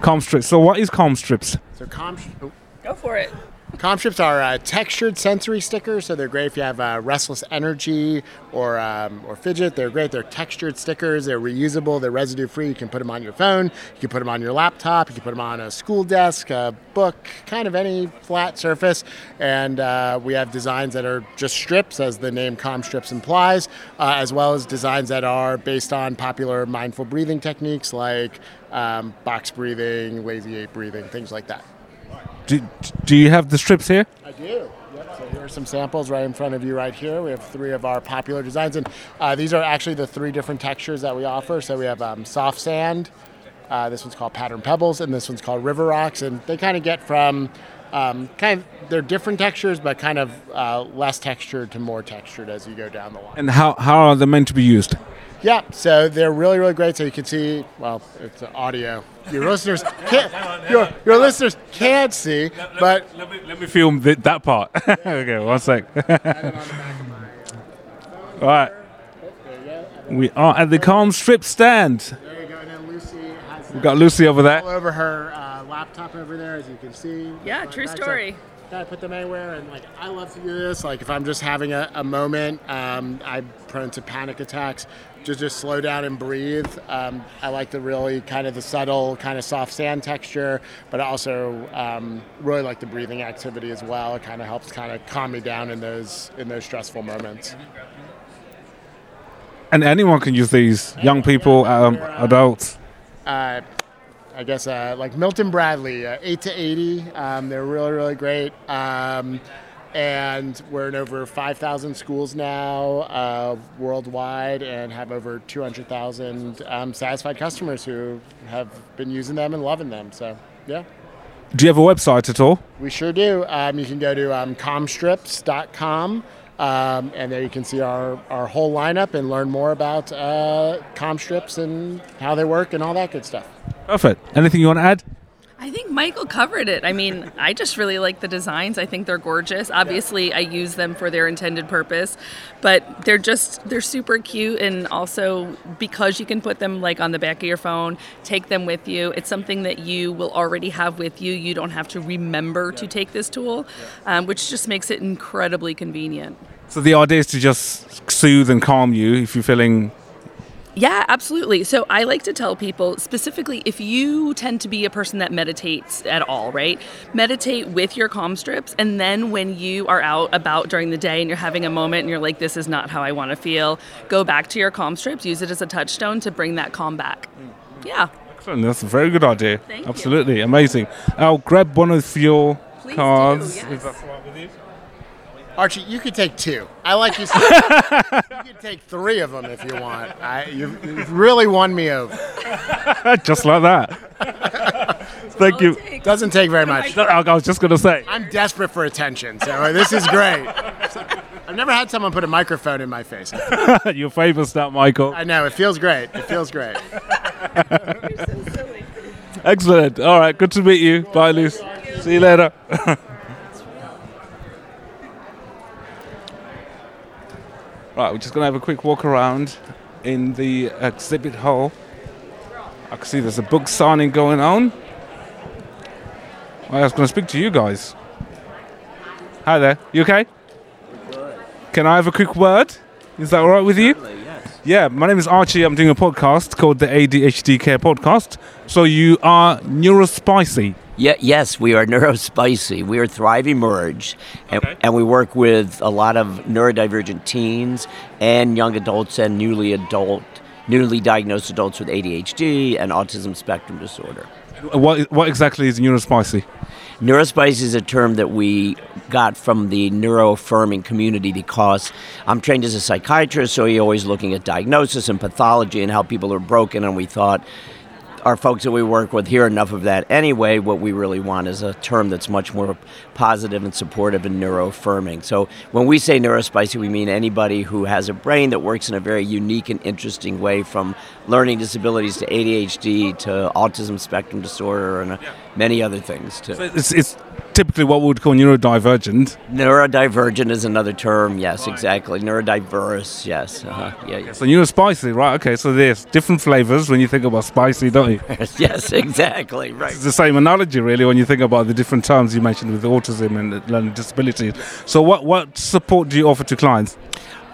B: Calm Strips. So, what is Calm Strips?
I: So, Calm. Oh.
J: Go for it.
I: Calm strips are uh, textured sensory stickers, so they're great if you have uh, restless energy or um, or fidget. They're great. They're textured stickers. They're reusable. They're residue free. You can put them on your phone. You can put them on your laptop. You can put them on a school desk, a book, kind of any flat surface. And uh, we have designs that are just strips, as the name Calm Strips implies, uh, as well as designs that are based on popular mindful breathing techniques like um, box breathing, lazy eight breathing, things like that.
B: Do, do you have the strips here?
I: I do. Yep. So here are some samples right in front of you right here. We have three of our popular designs, and uh, these are actually the three different textures that we offer. So we have um, soft sand. Uh, this one's called pattern pebbles, and this one's called river rocks, and they kind of get from um, kind of they're different textures, but kind of uh, less textured to more textured as you go down the line.
B: And how, how are they meant to be used?
I: Yeah, so they're really, really great. So you can see, well, it's audio. Your listeners can't, your, your listeners can't see, but
B: let me, let me film th- that part. okay, one sec. All right. We are at the Calm Strip stand.
I: There you go. And then Lucy has
B: We've got Lucy over there.
I: all over her uh, laptop over there, as you can see.
J: Yeah,
I: Like
J: true
I: that.
J: Story.
I: yeah, I put them anywhere, and like I love to do this. Like if I'm just having a, a moment, um, I'm prone to panic attacks. Just just slow down and breathe. Um, I like the really kind of the subtle, kind of soft sand texture, but I also um, really like the breathing activity as well. It kind of helps kind of calm me down in those in those stressful moments.
B: And anyone can use these, young people, um, adults.
I: uh, I guess uh, like Milton Bradley, uh, eight to eighty. Um, they're really really great, um, and we're in over five thousand schools now uh, worldwide, and have over two hundred thousand um, satisfied customers who have been using them and loving them. So yeah.
B: Do you have a website at all?
I: We sure do. Um, you can go to um, calmstrips.com, um, and there you can see our, our whole lineup and learn more about uh, comstrips and how they work and all that good stuff.
B: Perfect. Anything you want to add?
J: I think Michael covered it. I mean, I just really like the designs. I think they're gorgeous. Obviously, I use them for their intended purpose, but they're just they're super cute and also because you can put them like on the back of your phone, take them with you. It's something that you will already have with you. You don't have to remember to take this tool, um, which just makes it incredibly convenient.
B: So the idea is to just soothe and calm you if you're feeling.
J: Yeah, absolutely. So I like to tell people specifically if you tend to be a person that meditates at all, right? Meditate with your calm strips. And then when you are out about during the day and you're having a moment and you're like, this is not how I want to feel, go back to your calm strips, use it as a touchstone to bring that calm back. Mm-hmm. Yeah.
B: Excellent. That's a very good idea.
J: Thank you.
B: Absolutely amazing. I'll grab one of your
J: Please do,
B: cards.
J: yes.
B: If that's all right with you.
I: Archie, you could take two. I like you. you could take three of them if you want. I, you've, you've really won me over.
B: just like that. Thank you.
I: Doesn't take very much.
B: I was just going to say.
I: I'm desperate for attention, so this is great. I've never had someone put a microphone in my face.
B: You're famous now, Michael.
I: I know it feels great. It feels great.
B: Excellent. All right. Good to meet you. Bye, Luce. See you later. Right. We're just going to have a quick walk around in the exhibit hall. I can see there's a book signing going on. I was going to speak to you guys. Hi there. You okay? Can I have a quick word? Is that all right with you? Yeah, my name is Archie. I'm doing a podcast called the ADHD Care Podcast. So you are neurospicy.
K: Yeah, yes, we are Neurospicy. We are Thrive Emerge, and, and we work with a lot of neurodivergent teens and young adults and newly adult, newly diagnosed adults with ADHD and autism spectrum disorder.
B: Uh, what what exactly is neurospicy?
K: Neurospicy is a term that we got from the neuroaffirming community because I'm trained as a psychiatrist, so you're always looking at diagnosis and pathology and how people are broken, and we thought our folks that we work with hear enough of that anyway. What we really want is a term that's much more positive and supportive and neuroaffirming. So when we say neurospicy, we mean anybody who has a brain that works in a very unique and interesting way from learning disabilities to ADHD to autism spectrum disorder and uh, many other things too.
B: It's, it's typically what we would call neurodivergent.
K: Neurodivergent is another term, yes, exactly. Neurodiverse, yes. Uh-huh. Yeah, yeah.
B: So neurospicy, right? Okay, so there's different flavors when you think about spicy, don't you?
K: yes, exactly, right.
B: It's the same analogy, really, when you think about the different terms you mentioned with autism and learning disabilities. So, what, what support do you offer to clients?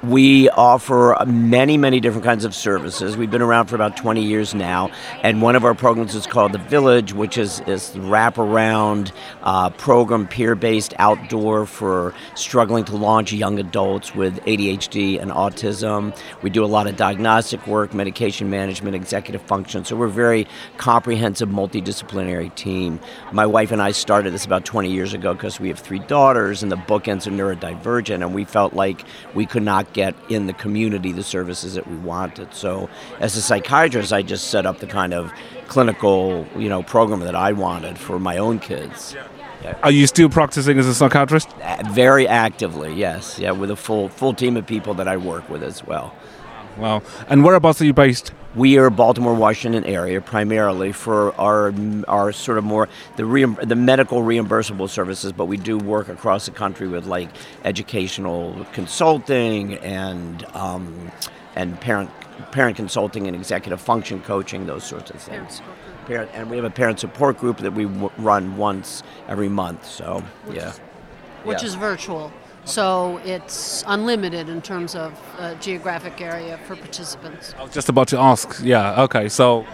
K: We offer many, many different kinds of services. We've been around for about 20 years now, and one of our programs is called The Village, which is is wraparound uh, program, peer-based, outdoor for struggling to launch young adults with ADHD and autism. We do a lot of diagnostic work, medication management, executive function. So we're a very comprehensive, multidisciplinary team. My wife and I started this about 20 years ago because we have three daughters, and the bookends are neurodivergent, and we felt like we could not get in the community the services that we wanted. So, as a psychiatrist, I just set up the kind of clinical, you know, program that I wanted for my own kids. yeah.
B: Are you still practicing as a psychiatrist?
K: Very actively, yes. Yeah, with a full full team of people that I work with as well.
B: Wow. And whereabouts are you based?
K: We are Baltimore, Washington area primarily for our our sort of more the reim- the medical reimbursable services, but we do work across the country with like educational consulting and um, and parent parent consulting and executive function coaching, those sorts of things. Parent, and we have a parent support group that we w- run once every month. So yeah,
L: which
K: Yeah.
L: is virtual. So it's unlimited in terms of uh, geographic area for participants.
B: I was just about to ask. Yeah. Okay. So,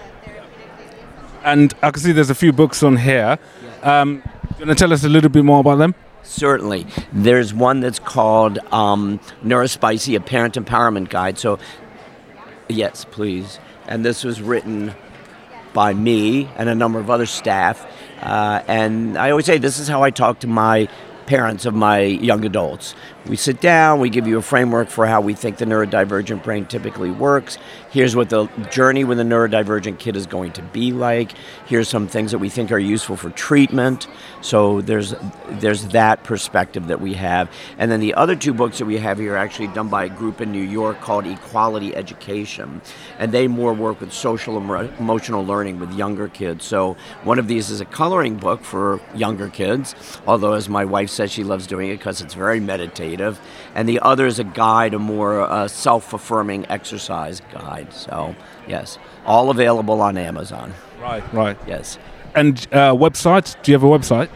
B: and I can see there's a few books on here. Um, you want to tell us a little bit more about them?
K: Certainly. There's one that's called um, Neurospicy, a parent empowerment guide. So, yes, please. And this was written by me and a number of other staff. Uh, and I always say this is how I talk to my parents of my young adults. We sit down, we give you a framework for how we think the neurodivergent brain typically works. Here's what the journey with a neurodivergent kid is going to be like. Here's some things that we think are useful for treatment. So there's there's that perspective that we have. And then the other two books that we have here are actually done by a group in New York called Equality Education. And they more work with social emo- emotional learning with younger kids. So one of these is a coloring book for younger kids, although as my wife says she loves doing it because it's very meditative. And the other is a guide, a more uh, self-affirming exercise guide. So yes, all available on Amazon.
B: Right. Right.
K: Yes.
B: And uh, website? Do you have a website?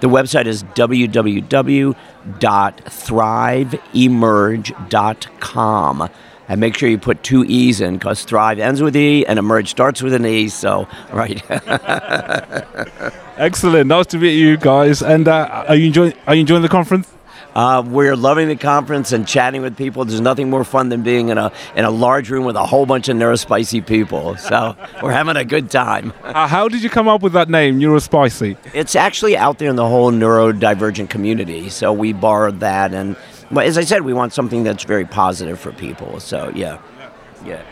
K: The website is www.thriveemerge.com. And make sure you put two E's in because Thrive ends with E and Emerge starts with an E. So, right.
B: Excellent. Nice to meet you guys. And uh, are you enjoying? Are you enjoying the conference?
K: Uh, we're loving the conference and chatting with people. There's nothing more fun than being in a in a large room with a whole bunch of neurospicy people. So we're having a good time.
B: Uh, how did you come up with that name, Neurospicy?
K: It's actually out there in the whole neurodivergent community. So we borrowed that, and well, as I said, we want something that's very positive for people. So yeah, yeah.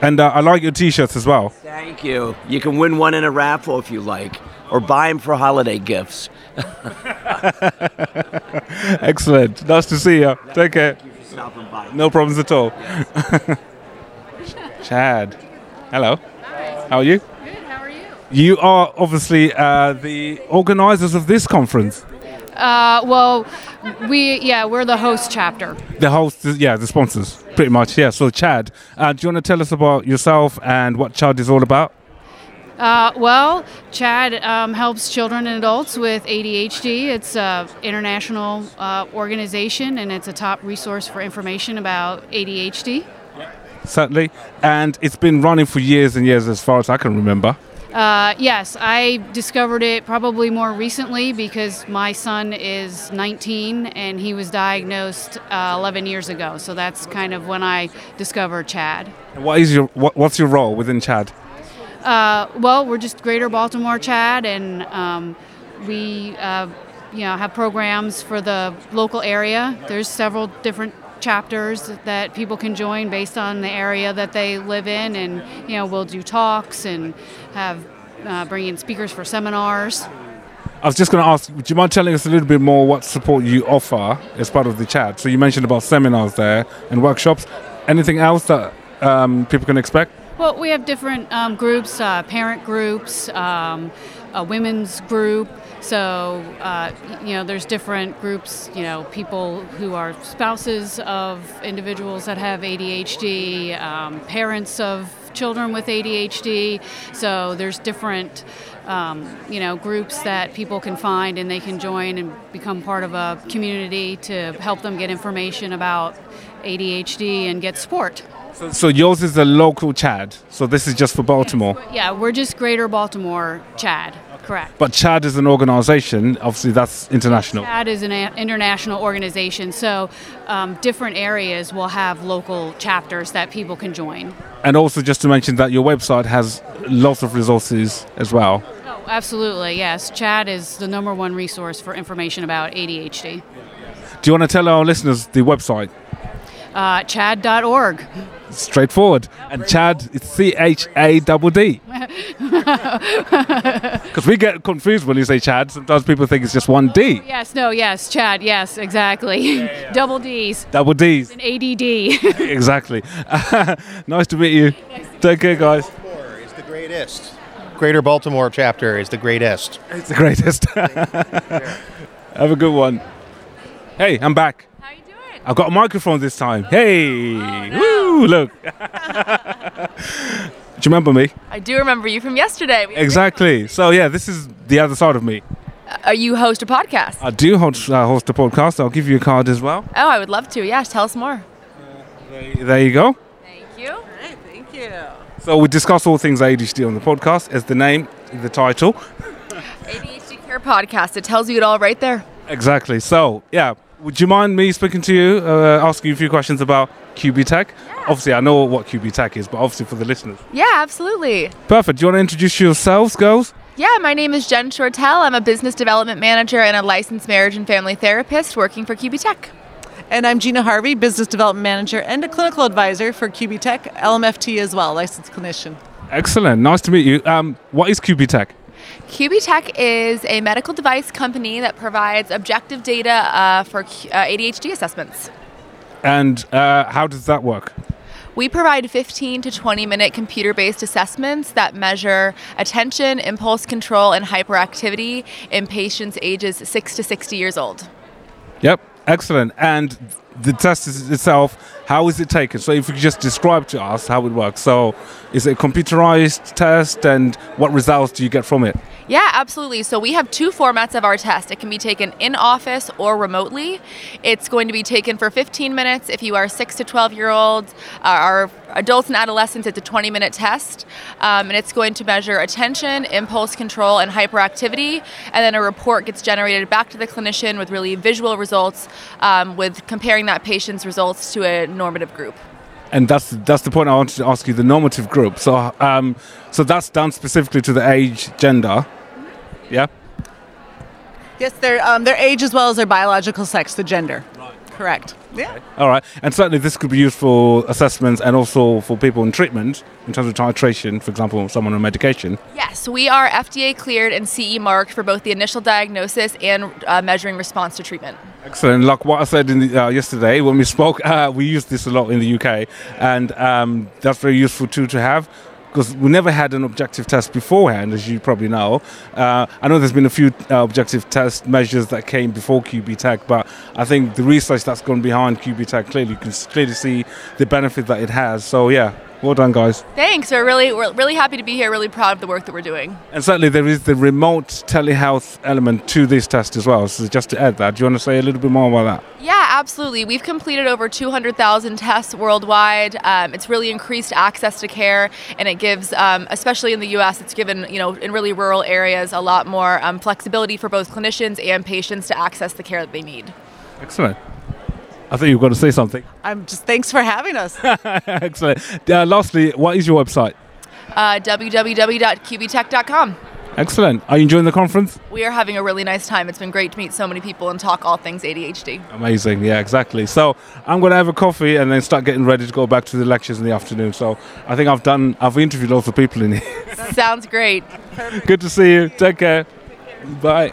B: And uh, I like your T-shirts as well.
K: Thank you. You can win one in a raffle if you like, or buy them for holiday gifts.
B: Excellent. Nice to see you. Take care. No problems at all. CHADD. Hello. Hi. How are you?
M: Good. How are you?
B: You are obviously uh, the organizers of this conference.
M: Uh, well, we yeah we're the host chapter.
B: The host, yeah, the sponsors, pretty much. Yeah. So, CHADD, uh, do you want to tell us about yourself and what CHADD is all about?
M: Uh, well, CHADD um, helps children and adults with ADHD. It's an international uh, organization and it's a top resource for information about ADHD.
B: Certainly. And it's been running for years and years, as far as I can remember.
M: Uh, yes, I discovered it probably more recently because my son is 19 and he was diagnosed uh, 11 years ago. So that's kind of when I discovered
B: CHADD. What is your what, What's your role within CHADD?
M: Uh, well, we're just Greater Baltimore CHADD, and um, we, uh, you know, have programs for the local area. There's several different chapters that people can join based on the area that they live in, and you know, we'll do talks and have uh, bring in speakers for seminars.
B: I was just going to ask, would you mind telling us a little bit more what support you offer as part of the chat? So you mentioned about seminars there and workshops. Anything else that um, people can expect?
M: Well, we have different um, groups, uh, parent groups, um, a women's group. So, uh, you know, there's different groups, you know, people who are spouses of individuals that have ADHD, um, parents of children with ADHD. So there's different, um, you know, groups that people can find and they can join and become part of a community to help them get information about ADHD and get support.
B: So, so yours is a local CHADD. So this is just for Baltimore.
M: Yeah, we're just Greater Baltimore CHADD, correct.
B: But CHADD is an organization. Obviously, that's international.
M: CHADD is an a- international organization, so um, different areas will have local chapters that people can join.
B: And also, just to mention that your website has lots of resources as well.
M: Oh, absolutely, yes. CHADD is the number one resource for information about ADHD.
B: Do you want to tell our listeners the website?
M: Uh, chadd.org.
B: Straightforward. And CHADD, it's C H A double D. Because we get confused when you say CHADD. Sometimes people think it's just one D.
M: yes, no, yes, CHADD, yes, exactly. Double D's.
B: Double D's.
M: An ADD.
B: exactly. nice to meet you. Take care, guys.
N: It's the greatest. Greater Baltimore chapter is the greatest.
B: It's the greatest. Have a good one. Hey, I'm back. How you doing? I've got a microphone this time. Hey, woo! Look. Do you remember me?
O: I do remember you from yesterday. We-
B: Exactly. So yeah, this is the other side of me.
O: Uh, you host a podcast.
B: I do host, uh, host a podcast. I'll give you a card as well.
O: Oh, I would love to. Yeah, tell us more.
B: There you go.
O: Thank you.
P: Thank you.
B: So we discuss all things ADHD on the podcast, as the name, the title.
O: ADHD Care Podcast. It tells you it all right there.
B: Exactly. So yeah, would you mind me speaking to you, uh, asking you a few questions about Qbtech? Obviously, I know what Qbtech is, but obviously for the listeners.
O: Yeah, absolutely.
B: Perfect. Do you want to introduce yourselves, girls?
O: Yeah, my name is Jen Shortell. I'm a business development manager and a licensed marriage and family therapist working for Qbtech.
Q: And I'm Gina Harvey, Business Development Manager and a Clinical Advisor for Qbtech, LMFT as well, licensed clinician.
B: Excellent. Nice to meet you. Um, what is
O: Qbtech? Qbtech is a medical device company that provides objective data uh, for uh, ADHD assessments.
B: And uh, how does that work?
O: We provide 15 to 20 minute computer based assessments that measure attention, impulse control, and hyperactivity in patients ages 6 to 60 years old.
B: Yep. Excellent. And the test itself, how is it taken? So if you could just describe to us how it works. So is it a computerized test and what results do you get from it?
O: Yeah, absolutely. So we have two formats of our test. It can be taken in office or remotely. It's going to be taken for 15 minutes if you are 6 to 12 year olds. Uh, our adults and adolescents, it's a 20 minute test. Um, and it's going to measure attention, impulse control, and hyperactivity. And then a report gets generated back to the clinician with really visual results um, with comparing that patient's results to a normative group.
B: And that's that's the point I wanted to ask you. The normative group. So um, so that's done specifically to the age, gender. Yeah.
Q: Yes, their, um, their age as well as their biological sex, the gender. Correct. Yeah.
B: All right. And certainly this could be used for assessments and also for people in treatment in terms of titration, for example, someone on medication.
O: Yes, we are FDA cleared and CE marked for both the initial diagnosis and uh, measuring response to treatment.
B: Excellent. Like what I said in the, uh, yesterday when we spoke, uh, we use this a lot in the UK, and um, that's very useful too to have because we never had an objective test beforehand, as you probably know. Uh, I know there's been a few uh, objective test measures that came before Qbtech, but I think the research that's gone behind Qbtech clearly you can clearly see the benefit that it has. So yeah, well done, guys.
O: Thanks. We're really we're really happy to be here. Really proud of the work that we're doing.
B: And certainly there is the remote telehealth element to this test as well. So just to add that, do you want to say a little bit more about that?
O: Yeah, absolutely. We've completed over 200,000 tests worldwide. Um, it's really increased access to care, and it gives, um, especially in the U.S., it's given you know in really rural areas a lot more um, flexibility for both clinicians and patients to access the care that they need.
B: Excellent. I think you've got to say something.
Q: I'm just thanks for having us.
B: Excellent. Uh, lastly, what is your website?
O: Uh, www.qbtech.com.
B: Excellent. Are you enjoying the conference?
O: We are having a really nice time. It's been great to meet so many people and talk all things ADHD.
B: Amazing. Yeah, exactly. So I'm going to have a coffee and then start getting ready to go back to the lectures in the afternoon. So I think I've done, I've interviewed lots of people in here.
O: Sounds great.
B: Good to see you. Take care. Bye.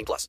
R: 18 plus.